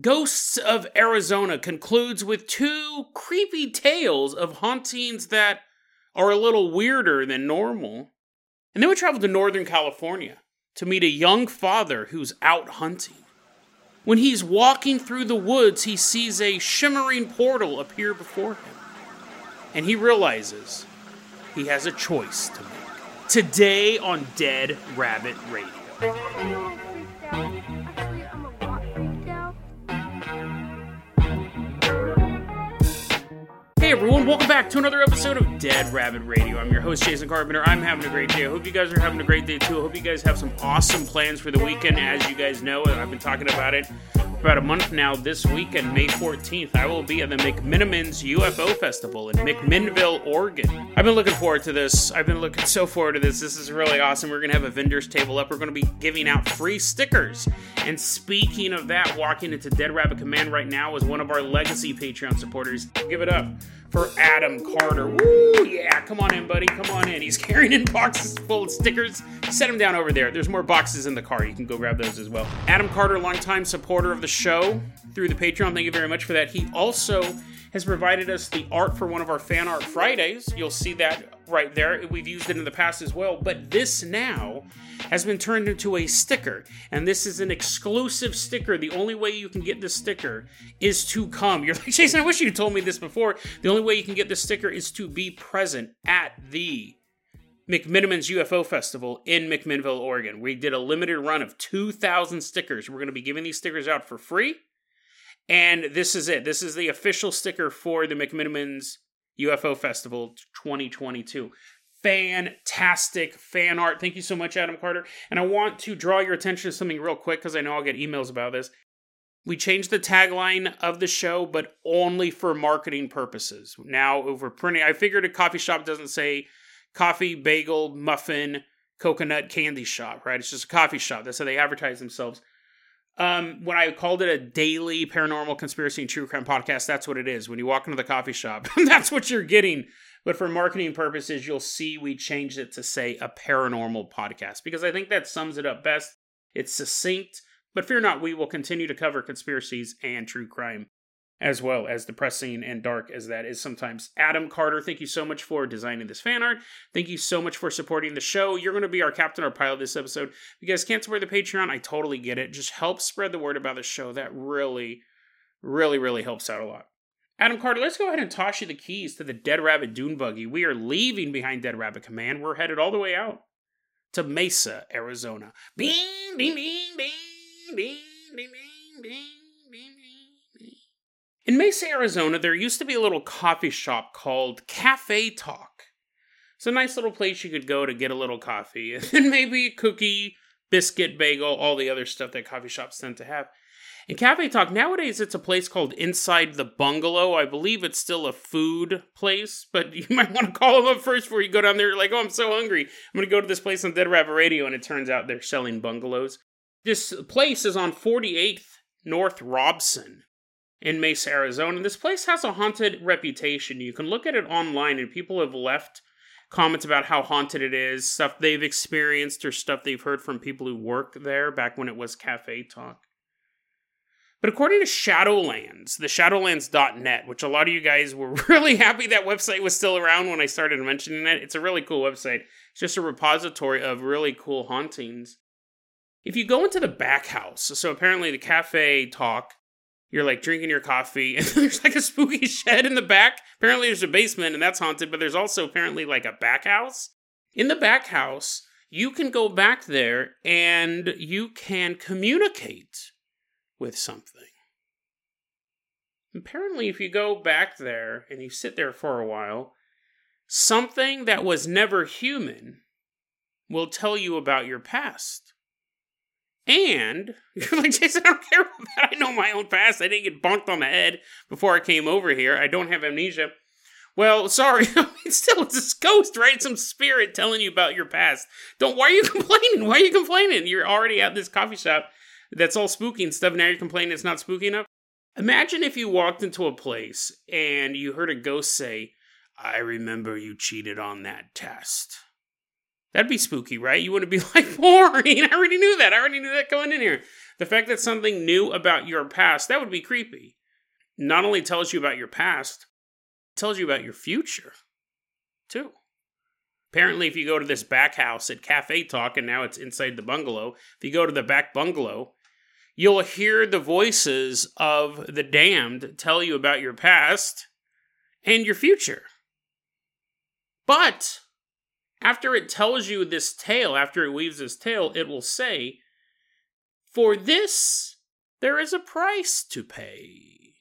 Ghosts of Arizona concludes with two creepy tales of hauntings that are a little weirder than normal. And then we travel to Northern California to meet a young father who's out hunting. When he's walking through the woods, he sees a shimmering portal appear before him. And he realizes he has a choice to make. Today on Dead Rabbit Radio. Everyone, welcome back to another episode of Dead Rabbit Radio. I'm your host, Jason Carpenter. I'm having a great day. I hope you guys are having a great day too. I hope you guys have some awesome plans for the weekend. As you guys know, I've been talking about it about a month now. This weekend, May 14th, I will be at the McMenamins UFO Festival in McMinnville, Oregon. I've been looking forward to this. I've been looking so forward to this. This is really awesome. We're going to have a vendor's table up. We're going to be giving out free stickers. And speaking of that, walking into Dead Rabbit Command right now is one of our legacy Patreon supporters. Give it up for Adam Carter. Woo! Yeah, come on in, buddy. Come on in. He's carrying in boxes full of stickers. Set him down over there. There's more boxes in the car. You can go grab those as well. Adam Carter, longtime supporter of the show through the Patreon. Thank you very much for that. He also has provided us the art for one of our fan art Fridays. You'll see that right there. We've used it in the past as well, but this now has been turned into a sticker, and this is an exclusive sticker. The only way you can get this sticker is to come. You're like, Jason, I wish you told me this before. The only way you can get this sticker is to be present at the McMenamins UFO Festival in McMinnville, Oregon. We did a limited run of 2,000 stickers. We're going to be giving these stickers out for free. And this is it. This is the official sticker for the McMenamins UFO Festival 2022. Fantastic fan art. Thank you so much, Adam Carter. And I want to draw your attention to something real quick because I know I'll get emails about this. We changed the tagline of the show, but only for marketing purposes. Now, over printing, I figured a coffee shop doesn't say coffee, bagel, muffin, coconut candy shop, right? It's just a coffee shop. That's how they advertise themselves. Um, when I called it a daily paranormal conspiracy and true crime podcast, that's what it is. When you walk into the coffee shop, that's what you're getting. But for marketing purposes, you'll see we changed it to say a paranormal podcast because I think that sums it up best. It's succinct, but fear not, we will continue to cover conspiracies and true crime as well as depressing and dark as that is sometimes. Adam Carter, thank you so much for designing this fan art. Thank you so much for supporting the show. You're going to be our captain or pilot this episode. If you guys can't support the Patreon, I totally get it. Just help spread the word about the show. That really, really, really helps out a lot. Adam Carter, let's go ahead and toss you the keys to the Dead Rabbit Dune Buggy. We are leaving behind Dead Rabbit Command. We're headed all the way out to Mesa, Arizona. Bing, bing, bing, bing, bing, bing, bing, bing. In Mesa, Arizona, there used to be a little coffee shop called Cafe Talk. It's a nice little place you could go to get a little coffee and maybe a cookie, biscuit, bagel, all the other stuff that coffee shops tend to have. In Cafe Talk, nowadays it's a place called Inside the Bungalow. I believe it's still a food place, but you might want to call them up first before you go down there. Like, oh, I'm so hungry. I'm going to go to this place on Dead Rabbit Radio, and it turns out they're selling bungalows. This place is on 48th North Robson in Mesa, Arizona. This place has a haunted reputation. You can look at it online, and people have left comments about how haunted it is, stuff they've experienced, or stuff they've heard from people who work there back when it was Cafe Talk. But according to Shadowlands, the Shadowlands.net, which a lot of you guys were really happy that website was still around when I started mentioning it, it's a really cool website. It's just a repository of really cool hauntings. If you go into the back house, so apparently the Cafe Talk you're like drinking your coffee and there's like a spooky shed in the back. Apparently there's a basement and that's haunted but there's also apparently like a back house. In the back house you can go back there and you can communicate with something. Apparently if you go back there and you sit there for a while something that was never human will tell you about your past and like, Jason, I don't care about that. I know my own past. I didn't get bonked on the head before I came over here. I don't have amnesia. Well, sorry. it's still it's a ghost, right? Some spirit telling you about your past. Don't why are you complaining? Why are you complaining? You're already at this coffee shop that's all spooky and stuff. Now you're complaining it's not spooky enough. Imagine if you walked into a place and you heard a ghost say, I remember you cheated on that test. That'd be spooky, right? You wouldn't be like, boring. I already knew that. I already knew that coming in here. The fact that something new about your past, that would be creepy. Not only tells you about your past, tells you about your future, too. Apparently, if you go to this back house at Cafe Talk, and now it's inside the bungalow, if you go to the back bungalow, you'll hear the voices of the damned tell you about your past and your future. But after it tells you this tale, after it weaves this tale, it will say, For this there is a price to pay.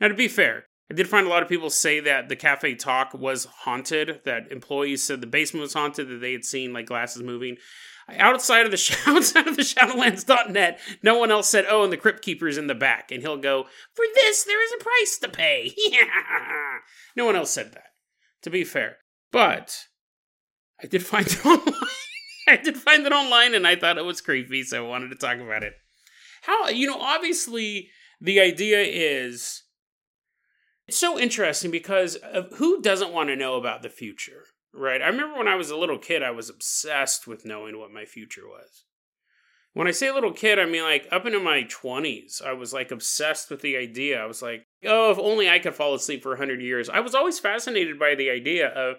Now, to be fair, I did find a lot of people say that the cafe talk was haunted, that employees said the basement was haunted, that they had seen like glasses moving. Outside of the outside of the Shadowlands.net, no one else said, "Oh, and the Crypt Keeper's in the back," and he'll go, "For this, there is a price to pay." no one else said that. To be fair, but I did find it online. I did find it online, and I thought it was creepy, so I wanted to talk about it. How you know? Obviously, the idea is it's so interesting because who doesn't want to know about the future, right? I remember when I was a little kid, I was obsessed with knowing what my future was. When I say little kid, I mean like up into my 20s, I was like obsessed with the idea. I was like, oh, if only I could fall asleep for 100 years. I was always fascinated by the idea of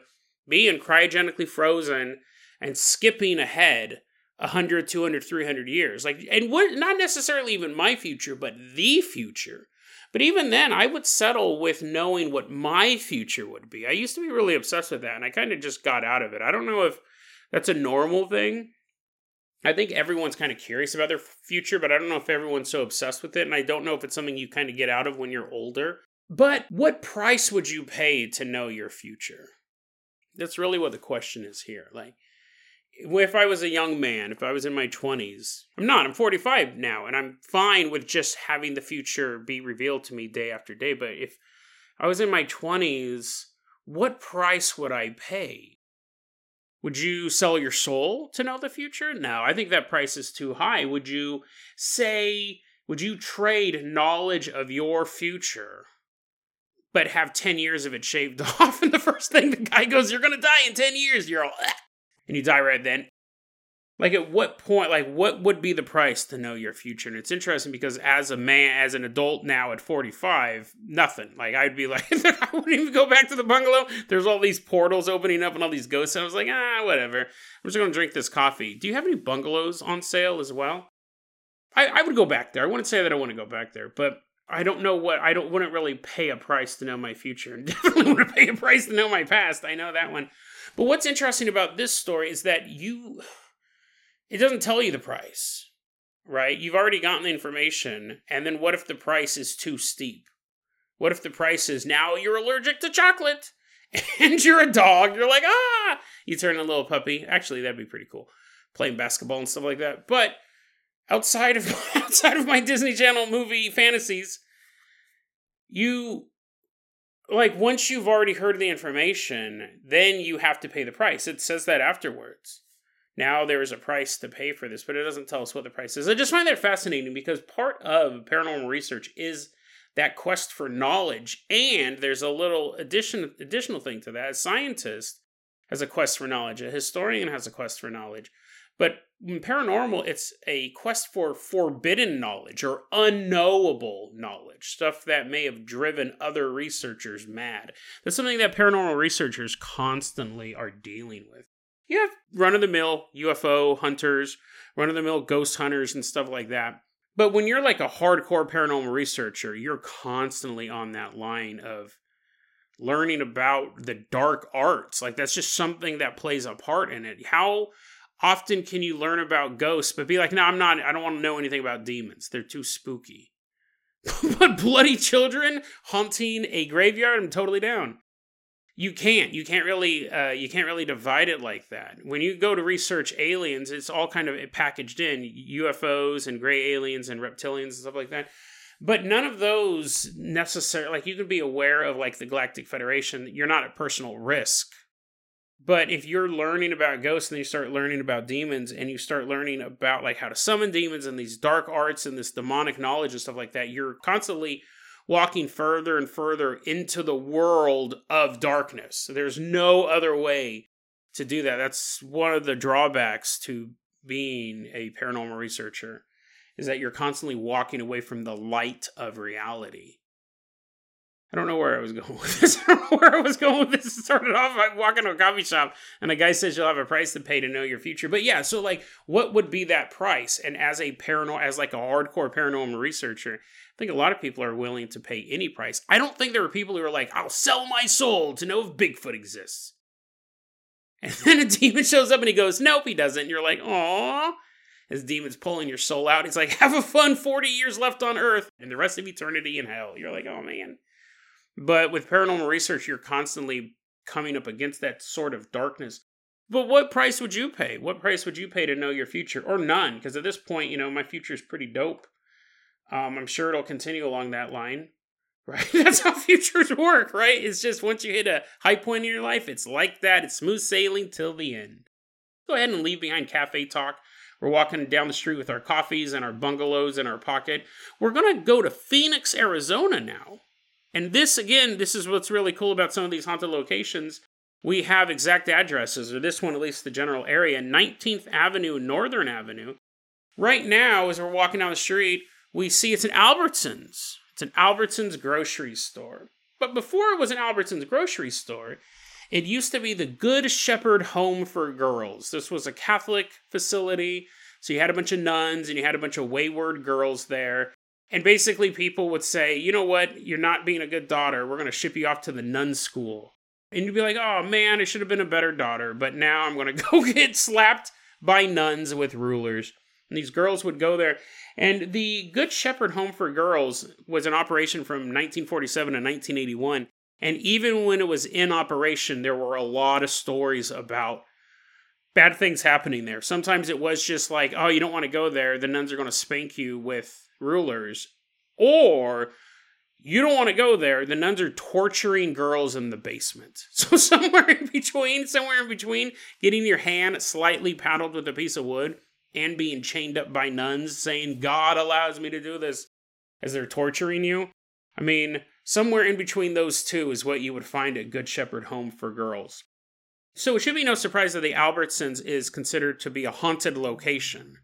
being cryogenically frozen and skipping ahead 100, 200, 300 years. Like, and what, not necessarily even my future, but the future but even then, I would settle with knowing what my future would be. I used to be really obsessed with that, and I kind of just got out of it. I don't know if that's a normal thing. I think everyone's kind of curious about their future, but I don't know if everyone's so obsessed with it. And I don't know if it's something you kind of get out of when you're older. But what price would you pay to know your future? That's really what the question is here. Like, if I was a young man, if I was in my 20s, I'm not, I'm 45 now, and I'm fine with just having the future be revealed to me day after day. But if I was in my 20s, what price would I pay? Would you sell your soul to know the future? No, I think that price is too high. Would you say, would you trade knowledge of your future, but have 10 years of it shaved off? And the first thing the guy goes, You're going to die in 10 years. You're all, ah and you die right then. Like at what point, like what would be the price to know your future? And it's interesting because as a man, as an adult now at 45, nothing. Like I'd be like, I wouldn't even go back to the bungalow. There's all these portals opening up and all these ghosts. And I was like, ah, whatever. I'm just gonna drink this coffee. Do you have any bungalows on sale as well? I, I would go back there. I wouldn't say that I want to go back there, but I don't know what I don't wouldn't really pay a price to know my future, and definitely to pay a price to know my past. I know that one. But what's interesting about this story is that you, it doesn't tell you the price, right? You've already gotten the information. And then what if the price is too steep? What if the price is now you're allergic to chocolate and you're a dog? You're like, ah, you turn a little puppy. Actually, that'd be pretty cool. Playing basketball and stuff like that. But outside of outside of my Disney Channel movie fantasies, you like once you've already heard the information, then you have to pay the price. It says that afterwards. Now there is a price to pay for this, but it doesn't tell us what the price is. I just find that fascinating because part of paranormal research is that quest for knowledge, and there's a little addition additional thing to that. A scientist has a quest for knowledge. A historian has a quest for knowledge. But in paranormal, it's a quest for forbidden knowledge or unknowable knowledge, stuff that may have driven other researchers mad. That's something that paranormal researchers constantly are dealing with. You have run of the mill UFO hunters, run of the mill ghost hunters, and stuff like that. But when you're like a hardcore paranormal researcher, you're constantly on that line of learning about the dark arts. Like that's just something that plays a part in it. How often can you learn about ghosts but be like no i'm not i don't want to know anything about demons they're too spooky but bloody children haunting a graveyard i'm totally down you can't. You can't really uh, you can't really divide it like that. When you go to research aliens it's all kind of packaged in ufos and gray aliens and reptilians and stuff like that. But none of those necessarily like you can be aware of like the galactic federation you're not at personal risk. But if you're learning about ghosts and you start learning about demons and you start learning about like how to summon demons and these dark arts and this demonic knowledge and stuff like that, you're constantly walking further and further into the world of darkness. There's no other way to do that. That's one of the drawbacks to being a paranormal researcher is that you're constantly walking away from the light of reality. I don't know where I was going with this. I don't know where I was going with this. It started off by walking to a coffee shop and a guy says you'll have a price to pay to know your future. But yeah, so like what would be that price? And as a paranormal as like a hardcore paranormal researcher, I think a lot of people are willing to pay any price. I don't think there are people who are like, I'll sell my soul to know if Bigfoot exists. And then a demon shows up and he goes, Nope, he doesn't. And you're like, Aw. His demon's pulling your soul out. He's like, Have a fun 40 years left on Earth and the rest of eternity in hell. You're like, Oh man. But with paranormal research, you're constantly coming up against that sort of darkness. But what price would you pay? What price would you pay to know your future? Or none? Because at this point, you know, my future is pretty dope. Um, I'm sure it'll continue along that line. Right? That's how futures work, right? It's just once you hit a high point in your life, it's like that. It's smooth sailing till the end. Go ahead and leave behind cafe talk. We're walking down the street with our coffees and our bungalows in our pocket. We're going to go to Phoenix, Arizona now. And this, again, this is what's really cool about some of these haunted locations. We have exact addresses, or this one, at least the general area 19th Avenue, Northern Avenue. Right now, as we're walking down the street, we see it's an Albertsons. It's an Albertsons grocery store. But before it was an Albertsons grocery store, it used to be the Good Shepherd Home for Girls. This was a Catholic facility. So you had a bunch of nuns and you had a bunch of wayward girls there. And basically, people would say, you know what, you're not being a good daughter. We're going to ship you off to the nun school. And you'd be like, oh man, I should have been a better daughter. But now I'm going to go get slapped by nuns with rulers. And these girls would go there. And the Good Shepherd Home for Girls was an operation from 1947 to 1981. And even when it was in operation, there were a lot of stories about bad things happening there. Sometimes it was just like, oh, you don't want to go there. The nuns are going to spank you with rulers, or you don't want to go there. The nuns are torturing girls in the basement. So somewhere in between, somewhere in between, getting your hand slightly paddled with a piece of wood and being chained up by nuns saying, God allows me to do this as they're torturing you. I mean, somewhere in between those two is what you would find at Good Shepherd Home for Girls. So it should be no surprise that the Albertsons is considered to be a haunted location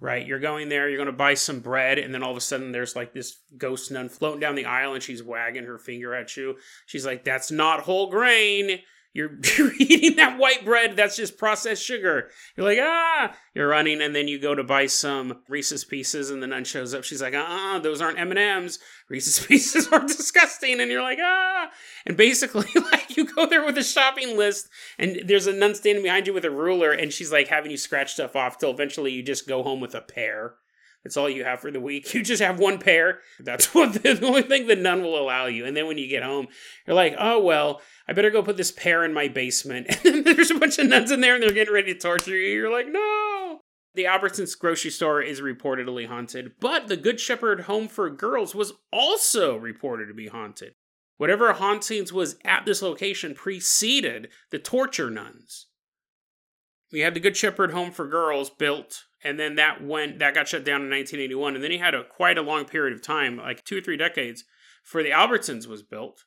right? You're going there, you're going to buy some bread, and then all of a sudden there's like this ghost nun floating down the aisle and she's wagging her finger at you. She's like, That's not whole grain. You're, you're eating that white bread. That's just processed sugar. You're like, ah, you're running. And then you go to buy some Reese's Pieces and the nun shows up. She's like, ah, those aren't M&Ms. Reese's Pieces are disgusting. And you're like, ah. And basically, like, you go there with a shopping list and there's a nun standing behind you with a ruler and she's like having you scratch stuff off till eventually you just go home with a pear. That's all you have for the week. You just have one pair. That's what the, only thing the nun will allow you. And then when you get home, you're like, oh, well, I better go put this pair in my basement. And there's a bunch of nuns in there and they're getting ready to torture you. You're like, no. The Albertsons grocery store is reportedly haunted, but the Good Shepherd Home for Girls was also reported to be haunted. Whatever hauntings was at this location preceded the torture nuns. We had the Good Shepherd Home for Girls built and then that went that got shut down in 1981 and then he had a quite a long period of time like two or three decades for the albertsons was built.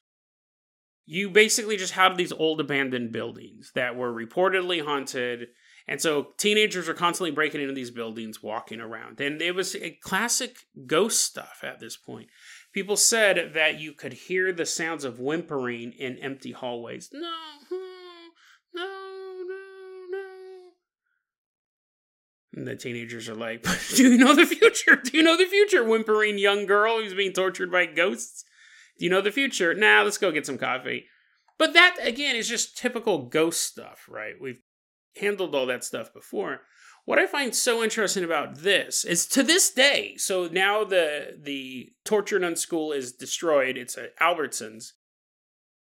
You basically just had these old abandoned buildings that were reportedly haunted and so teenagers are constantly breaking into these buildings walking around. And it was a classic ghost stuff at this point. People said that you could hear the sounds of whimpering in empty hallways. No hmm, no And the teenagers are like, Do you know the future? Do you know the future? Whimpering young girl who's being tortured by ghosts. Do you know the future? Now nah, let's go get some coffee. But that, again, is just typical ghost stuff, right? We've handled all that stuff before. What I find so interesting about this is to this day, so now the the torture nun school is destroyed, it's at Albertsons.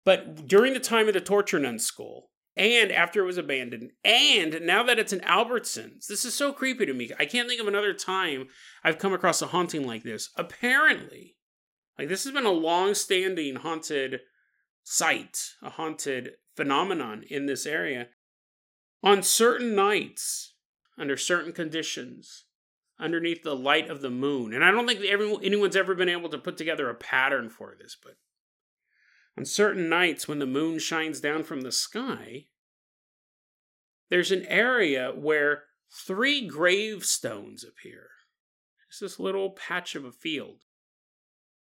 But during the time of the torture nun school, and after it was abandoned, and now that it's an Albertsons, this is so creepy to me. I can't think of another time I've come across a haunting like this. Apparently, like this has been a long-standing haunted site, a haunted phenomenon in this area. On certain nights, under certain conditions, underneath the light of the moon, and I don't think everyone, anyone's ever been able to put together a pattern for this, but on certain nights when the moon shines down from the sky, there's an area where three gravestones appear. It's this little patch of a field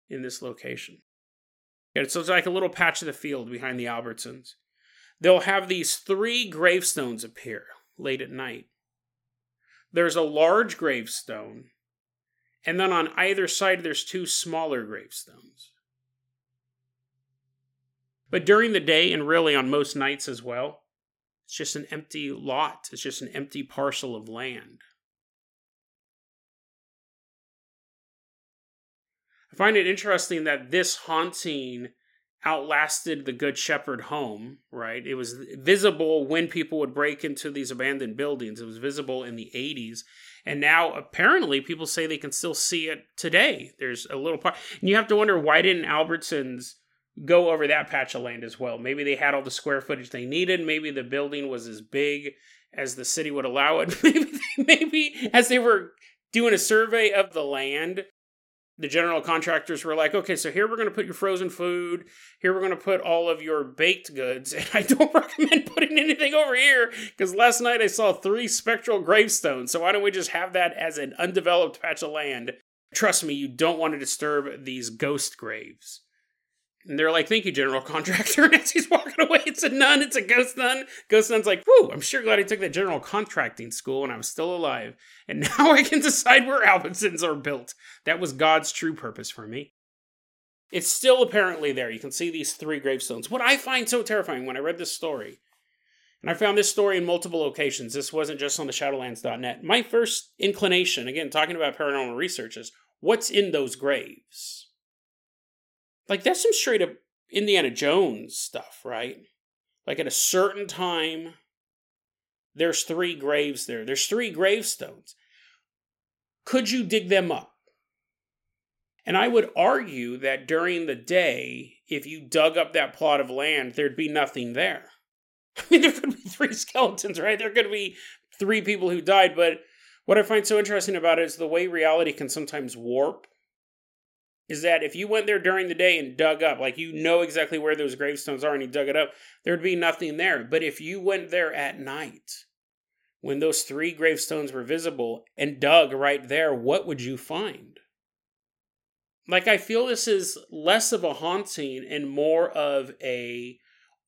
in this location. It's like a little patch of the field behind the Albertsons. They'll have these three gravestones appear late at night. There's a large gravestone, and then on either side, there's two smaller gravestones. But during the day, and really on most nights as well, it's just an empty lot, it's just an empty parcel of land. I find it interesting that this haunting outlasted the Good Shepherd home, right? It was visible when people would break into these abandoned buildings. It was visible in the 80s. And now apparently people say they can still see it today. There's a little part. And you have to wonder why didn't Albertsons go over that patch of land as well? Maybe they had all the square footage they needed. Maybe the building was as big as the city would allow it. maybe, maybe as they were doing a survey of the land, the general contractors were like, okay, so here we're going to put your frozen food. Here we're going to put all of your baked goods. And I don't recommend putting anything over here because last night I saw three spectral gravestones. So why don't we just have that as an undeveloped patch of land? Trust me, you don't want to disturb these ghost graves. And they're like, thank you, general contractor. And as he's walking away, it's a nun, it's a ghost nun. Ghost nun's like, whew, I'm sure glad I took that general contracting school and I was still alive. And now I can decide where Albertsons are built. That was God's true purpose for me. It's still apparently there. You can see these three gravestones. What I find so terrifying when I read this story, and I found this story in multiple locations, this wasn't just on the Shadowlands.net. My first inclination, again, talking about paranormal research, is what's in those graves? Like that's some straight up Indiana Jones stuff, right? Like at a certain time, there's three graves there. There's three gravestones. Could you dig them up? And I would argue that during the day, if you dug up that plot of land, there'd be nothing there. I mean, there could be three skeletons, right? There could be three people who died, but what I find so interesting about it is the way reality can sometimes warp is that if you went there during the day and dug up, like you know exactly where those gravestones are and you dug it up, there'd be nothing there. But if you went there at night, when those three gravestones were visible and dug right there, what would you find? Like I feel this is less of a haunting and more of a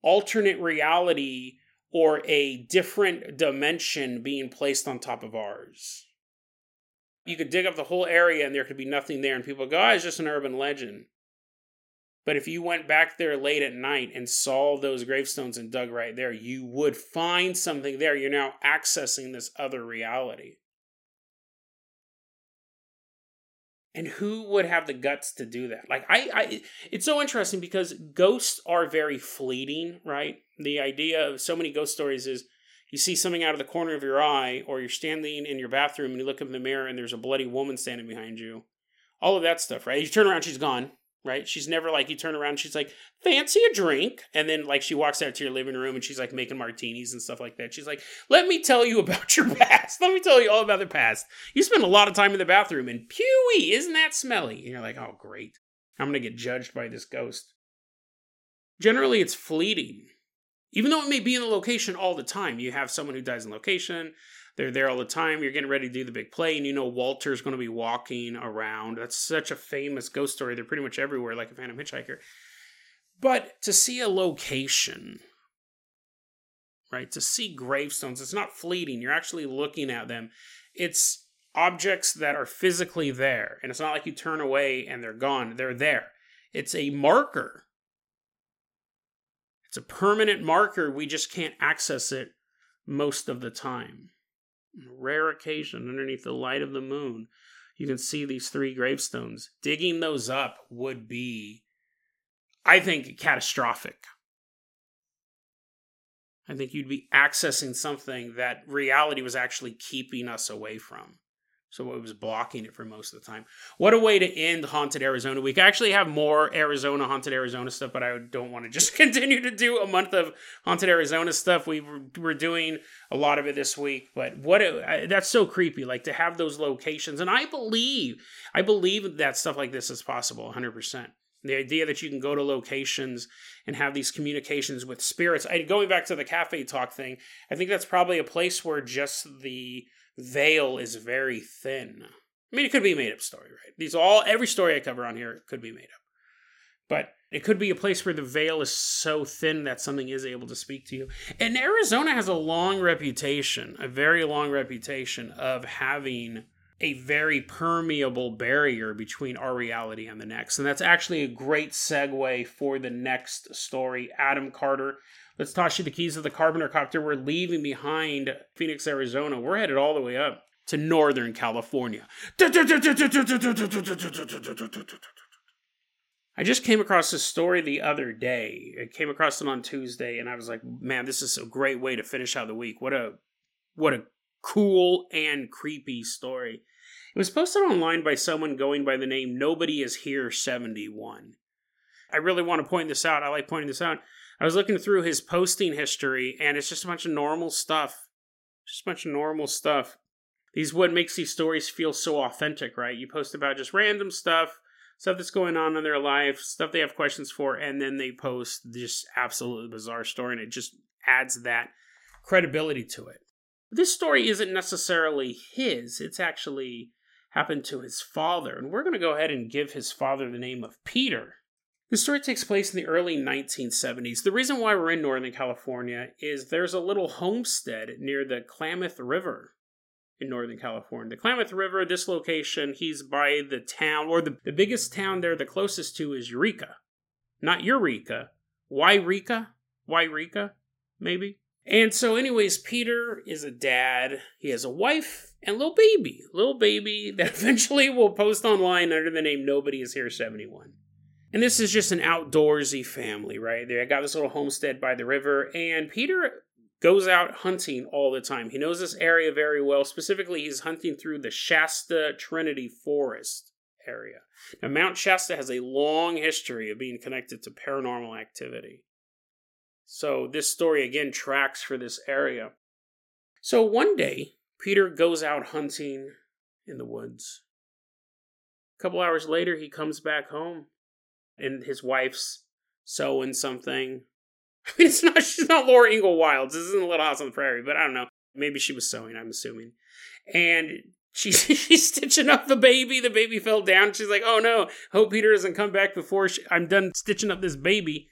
alternate reality or a different dimension being placed on top of ours you could dig up the whole area and there could be nothing there, and people go, oh, it's just an urban legend. But if you went back there late at night and saw those gravestones and dug right there, you would find something there. You're now accessing this other reality. And who would have the guts to do that? Like I, I it's so interesting because ghosts are very fleeting, right? The idea of so many ghost stories is you see something out of the corner of your eye, or you're standing in your bathroom and you look up in the mirror and there's a bloody woman standing behind you. All of that stuff, right? You turn around, she's gone, right? She's never like, you turn around, she's like, fancy a drink. And then, like, she walks out to your living room and she's like making martinis and stuff like that. She's like, let me tell you about your past. Let me tell you all about the past. You spend a lot of time in the bathroom and pewee, isn't that smelly? And you're like, oh, great. I'm going to get judged by this ghost. Generally, it's fleeting even though it may be in the location all the time. You have someone who dies in location, they're there all the time, you're getting ready to do the big play, and you know Walter's going to be walking around. That's such a famous ghost story. They're pretty much everywhere, like a Phantom Hitchhiker. But to see a location, right, to see gravestones, it's not fleeting. You're actually looking at them. It's objects that are physically there. And it's not like you turn away and they're gone, they're there. It's a marker it's a permanent marker. We just can't access it most of the time. On a rare occasion underneath the light of the moon, you can see these three gravestones. Digging those up would be, I think, catastrophic. I think you'd be accessing something that reality was actually keeping us away from. So it was blocking it for most of the time. What a way to end Haunted Arizona Week. I actually have more Arizona, Haunted Arizona stuff, but I don't want to just continue to do a month of Haunted Arizona stuff. We were doing a lot of it this week, but what it, that's so creepy, like to have those locations. And I believe, I believe that stuff like this is possible 100%. The idea that you can go to locations and have these communications with spirits. I, going back to the cafe talk thing, I think that's probably a place where just the veil is very thin. I mean, it could be a made up story, right? These all every story I cover on here could be made up, but it could be a place where the veil is so thin that something is able to speak to you. And Arizona has a long reputation, a very long reputation of having a very permeable barrier between our reality and the next. And that's actually a great segue for the next story. Adam Carter. Let's toss you the keys of the Carpenter Copter. We're leaving behind Phoenix, Arizona. We're headed all the way up to Northern California. I just came across this story the other day. I came across it on Tuesday, and I was like, "Man, this is a great way to finish out the week. What a, what a cool and creepy story." It was posted online by someone going by the name Nobody Is Here 71. I really want to point this out. I like pointing this out. I was looking through his posting history, and it's just a bunch of normal stuff. Just a bunch of normal stuff. These what makes these stories feel so authentic, right? You post about just random stuff, stuff that's going on in their life, stuff they have questions for, and then they post this absolutely bizarre story, and it just adds that credibility to it. This story isn't necessarily his, it's actually happened to his father, and we're going to go ahead and give his father the name of Peter. The story takes place in the early 1970s. The reason why we're in Northern California is there's a little homestead near the Klamath River in Northern California. The Klamath River, this location, he's by the town, or the, the biggest town there, the closest to is Eureka. Not Eureka. Yreka? Yreka, maybe? And so, anyways, Peter is a dad. He has a wife and little baby. Little baby that eventually will post online under the name Nobody Is Here 71. And this is just an outdoorsy family, right? They got this little homestead by the river, and Peter goes out hunting all the time. He knows this area very well. Specifically, he's hunting through the Shasta Trinity Forest area. Now, Mount Shasta has a long history of being connected to paranormal activity. So, this story again tracks for this area. So, one day, Peter goes out hunting in the woods. A couple hours later, he comes back home, and his wife's sewing something I mean, it's not she's not Laura Ingalls Wilder. This isn't Little House on the Prairie, but I don't know. Maybe she was sewing. I'm assuming, and she's she's stitching up the baby. The baby fell down. She's like, "Oh no! Hope Peter doesn't come back before she, I'm done stitching up this baby."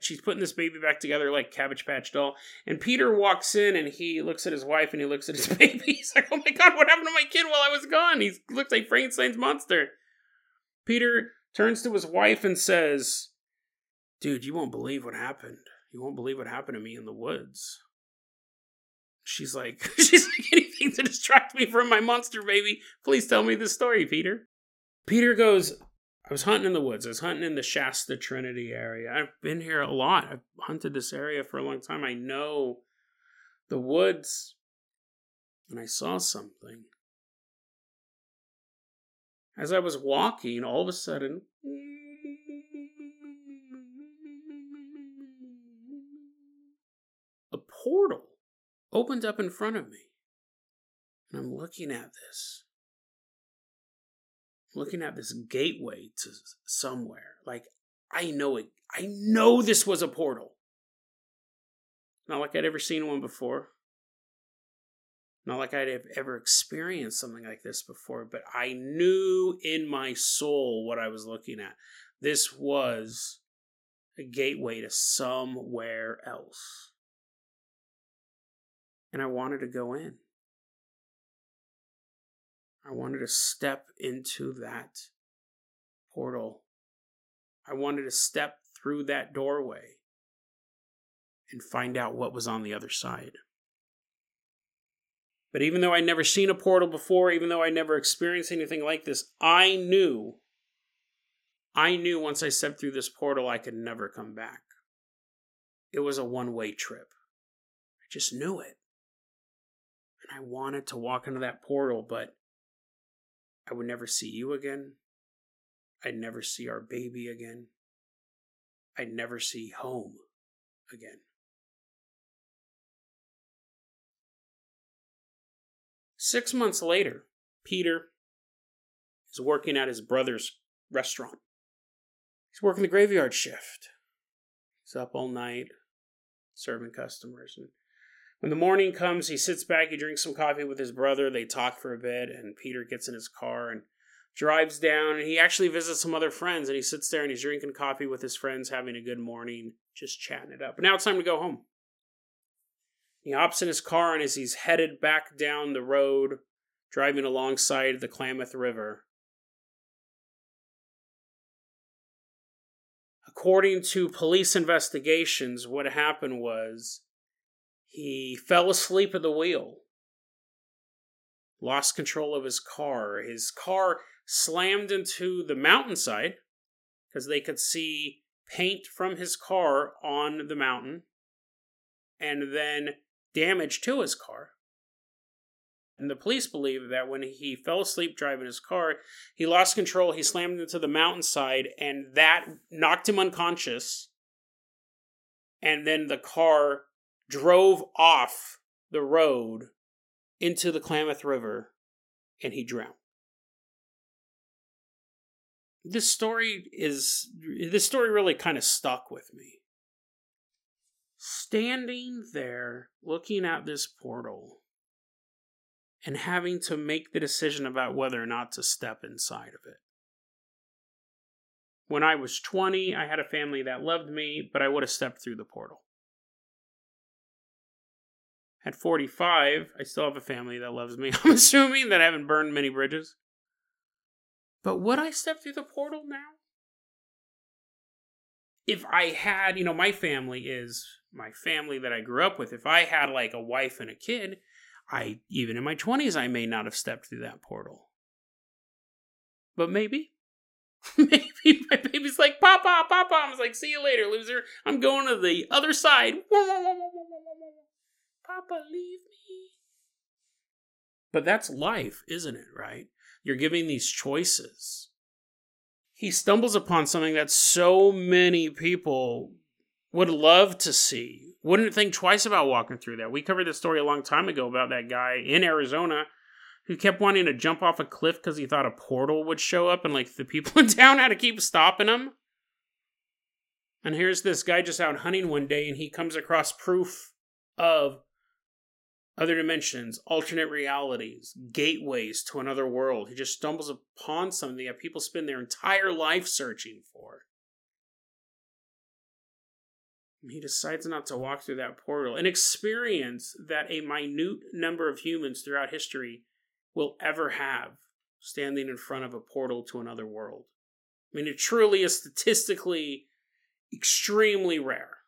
She's putting this baby back together like Cabbage Patch doll. And Peter walks in and he looks at his wife and he looks at his baby. He's like, "Oh my god, what happened to my kid while I was gone?" He looks like Frankenstein's monster. Peter turns to his wife and says, Dude, you won't believe what happened. You won't believe what happened to me in the woods. She's like, she's like, anything to distract me from my monster baby. Please tell me the story, Peter. Peter goes, I was hunting in the woods. I was hunting in the Shasta Trinity area. I've been here a lot. I've hunted this area for a long time. I know the woods. And I saw something. As I was walking, all of a sudden, a portal opened up in front of me. And I'm looking at this. looking at this gateway to somewhere. Like, I know it. I know this was a portal. Not like I'd ever seen one before. Not like I'd have ever experienced something like this before, but I knew in my soul what I was looking at. This was a gateway to somewhere else and I wanted to go in. I wanted to step into that portal. I wanted to step through that doorway and find out what was on the other side. But even though I'd never seen a portal before, even though I'd never experienced anything like this, I knew, I knew once I stepped through this portal, I could never come back. It was a one way trip. I just knew it. And I wanted to walk into that portal, but I would never see you again. I'd never see our baby again. I'd never see home again. Six months later, Peter is working at his brother's restaurant. He's working the graveyard shift. He's up all night serving customers. And When the morning comes, he sits back, he drinks some coffee with his brother, they talk for a bit, and Peter gets in his car and drives down and he actually visits some other friends and he sits there and he's drinking coffee with his friends, having a good morning, just chatting it up. But now it's time to go home. He hops in his car and as he's headed back down the road, driving alongside the Klamath River, according to police investigations, what happened was he fell asleep at the wheel, lost control of his car. His car slammed into the mountainside because they could see paint from his car on the mountain, and then damage to his car. And the police believe that when he fell asleep driving his car, he lost control, he slammed into the mountainside, and that knocked him unconscious. And then the car drove off the road into the Klamath River and he drowned. This story is this story really kind of stuck with me. Standing there looking at this portal and having to make the decision about whether or not to step inside of it. When I was 20, I had a family that loved me, but I would have stepped through the portal. At 45, I still have a family that loves me. I'm assuming that I haven't burned many bridges. But would I step through the portal now? If I had, you know, my family is my family that I grew up with. If I had like a wife and a kid, I, even in my 20s, I may not have stepped through that portal. But maybe. maybe my baby's like, Papa, Papa. I was like, see you later, loser. I'm going to the other side. Papa, leave me. But that's life, isn't it, right? You're giving these choices. He stumbles upon something that so many people would love to see. Wouldn't think twice about walking through that. We covered this story a long time ago about that guy in Arizona who kept wanting to jump off a cliff because he thought a portal would show up and like the people in town had to keep stopping him. And here's this guy just out hunting one day and he comes across proof of other dimensions, alternate realities, gateways to another world. He just stumbles upon something that people spend their entire life searching for. He decides not to walk through that portal, an experience that a minute number of humans throughout history will ever have, standing in front of a portal to another world. I mean, it truly is statistically extremely rare,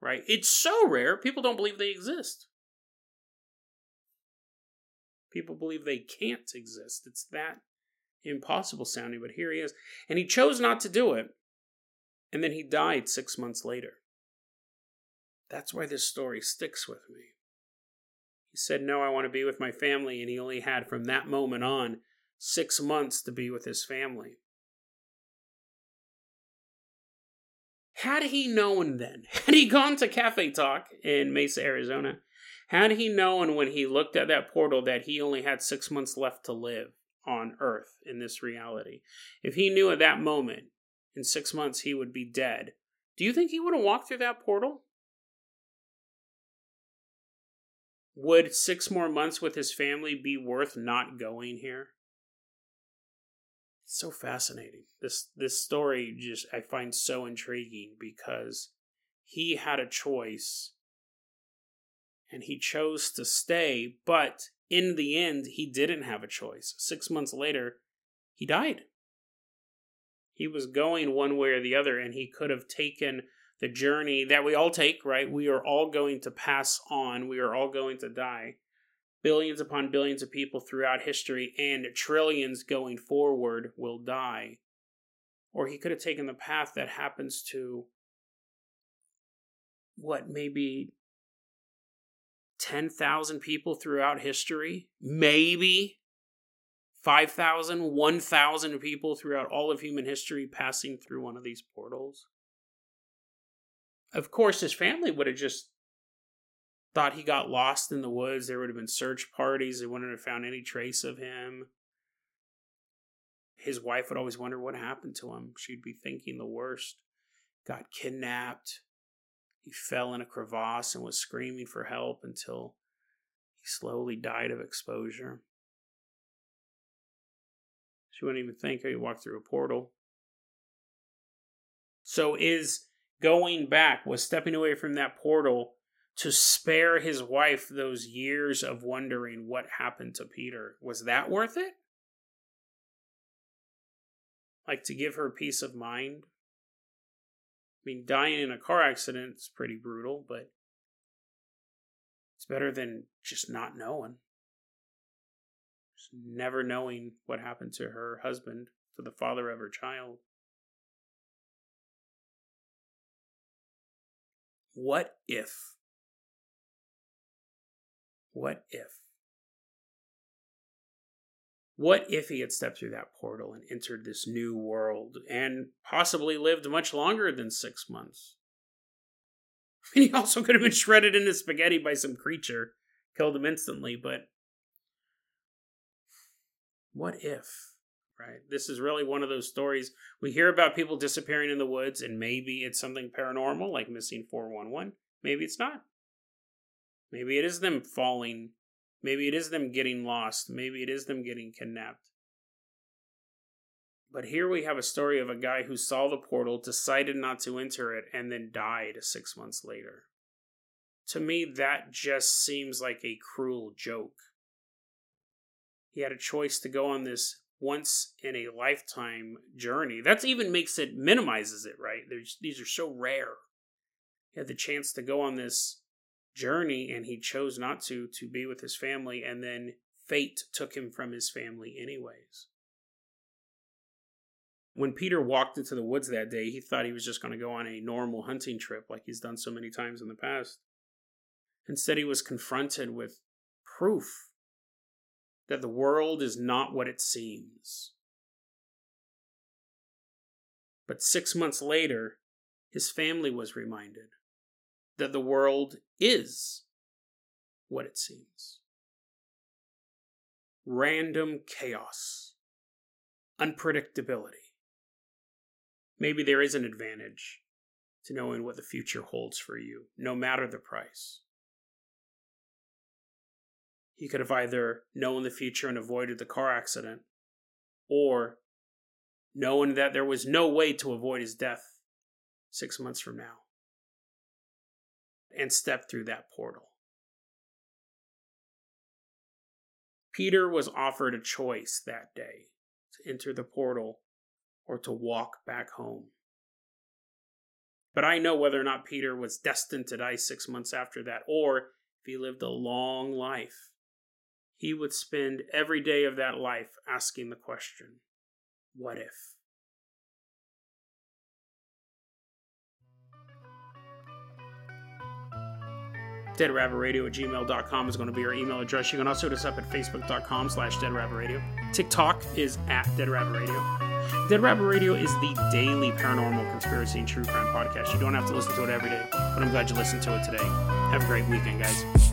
right? It's so rare, people don't believe they exist. People believe they can't exist. It's that impossible sounding, but here he is. And he chose not to do it. And then he died six months later. That's why this story sticks with me. He said, No, I want to be with my family. And he only had from that moment on six months to be with his family. Had he known then, had he gone to Cafe Talk in Mesa, Arizona, had he known when he looked at that portal that he only had six months left to live on Earth in this reality, if he knew at that moment in six months he would be dead, do you think he would have walked through that portal? Would six more months with his family be worth not going here? It's so fascinating. This this story just I find so intriguing because he had a choice and he chose to stay, but in the end, he didn't have a choice. Six months later, he died. He was going one way or the other, and he could have taken the journey that we all take, right? We are all going to pass on, we are all going to die. Billions upon billions of people throughout history and trillions going forward will die. Or he could have taken the path that happens to what maybe 10,000 people throughout history, maybe 5,000, 1,000 people throughout all of human history passing through one of these portals. Of course, his family would have just thought he got lost in the woods. There would have been search parties. They wouldn't have found any trace of him. His wife would always wonder what happened to him. She'd be thinking the worst. Got kidnapped he fell in a crevasse and was screaming for help until he slowly died of exposure. She wouldn't even think oh, he walked through a portal. So is going back, was stepping away from that portal to spare his wife those years of wondering what happened to Peter. Was that worth it? Like to give her peace of mind? I mean, dying in a car accident is pretty brutal, but it's better than just not knowing. Just never knowing what happened to her husband, to the father of her child. What if? What if? What if he had stepped through that portal and entered this new world and possibly lived much longer than six months? I mean, he also could have been shredded into spaghetti by some creature, killed him instantly, but what if? Right? This is really one of those stories we hear about people disappearing in the woods, and maybe it's something paranormal like missing 411. Maybe it's not. Maybe it is them falling. Maybe it is them getting lost. Maybe it is them getting kidnapped. But here we have a story of a guy who saw the portal, decided not to enter it, and then died six months later. To me, that just seems like a cruel joke. He had a choice to go on this once in a lifetime journey. That even makes it minimizes it, right? There's, these are so rare. He had the chance to go on this journey and he chose not to to be with his family and then fate took him from his family anyways when peter walked into the woods that day he thought he was just going to go on a normal hunting trip like he's done so many times in the past instead he was confronted with proof that the world is not what it seems but six months later his family was reminded that the world is what it seems random chaos, unpredictability. Maybe there is an advantage to knowing what the future holds for you, no matter the price. He could have either known the future and avoided the car accident, or known that there was no way to avoid his death six months from now and step through that portal. Peter was offered a choice that day to enter the portal or to walk back home. But I know whether or not Peter was destined to die six months after that, or if he lived a long life, he would spend every day of that life asking the question what if? deadrabbitradio at gmail.com is going to be our email address. You can also hit us up at facebook.com slash deadrabbitradio. TikTok is at deadrabbitradio. Dead Rabbit Radio is the daily paranormal conspiracy and true crime podcast. You don't have to listen to it every day, but I'm glad you listened to it today. Have a great weekend, guys.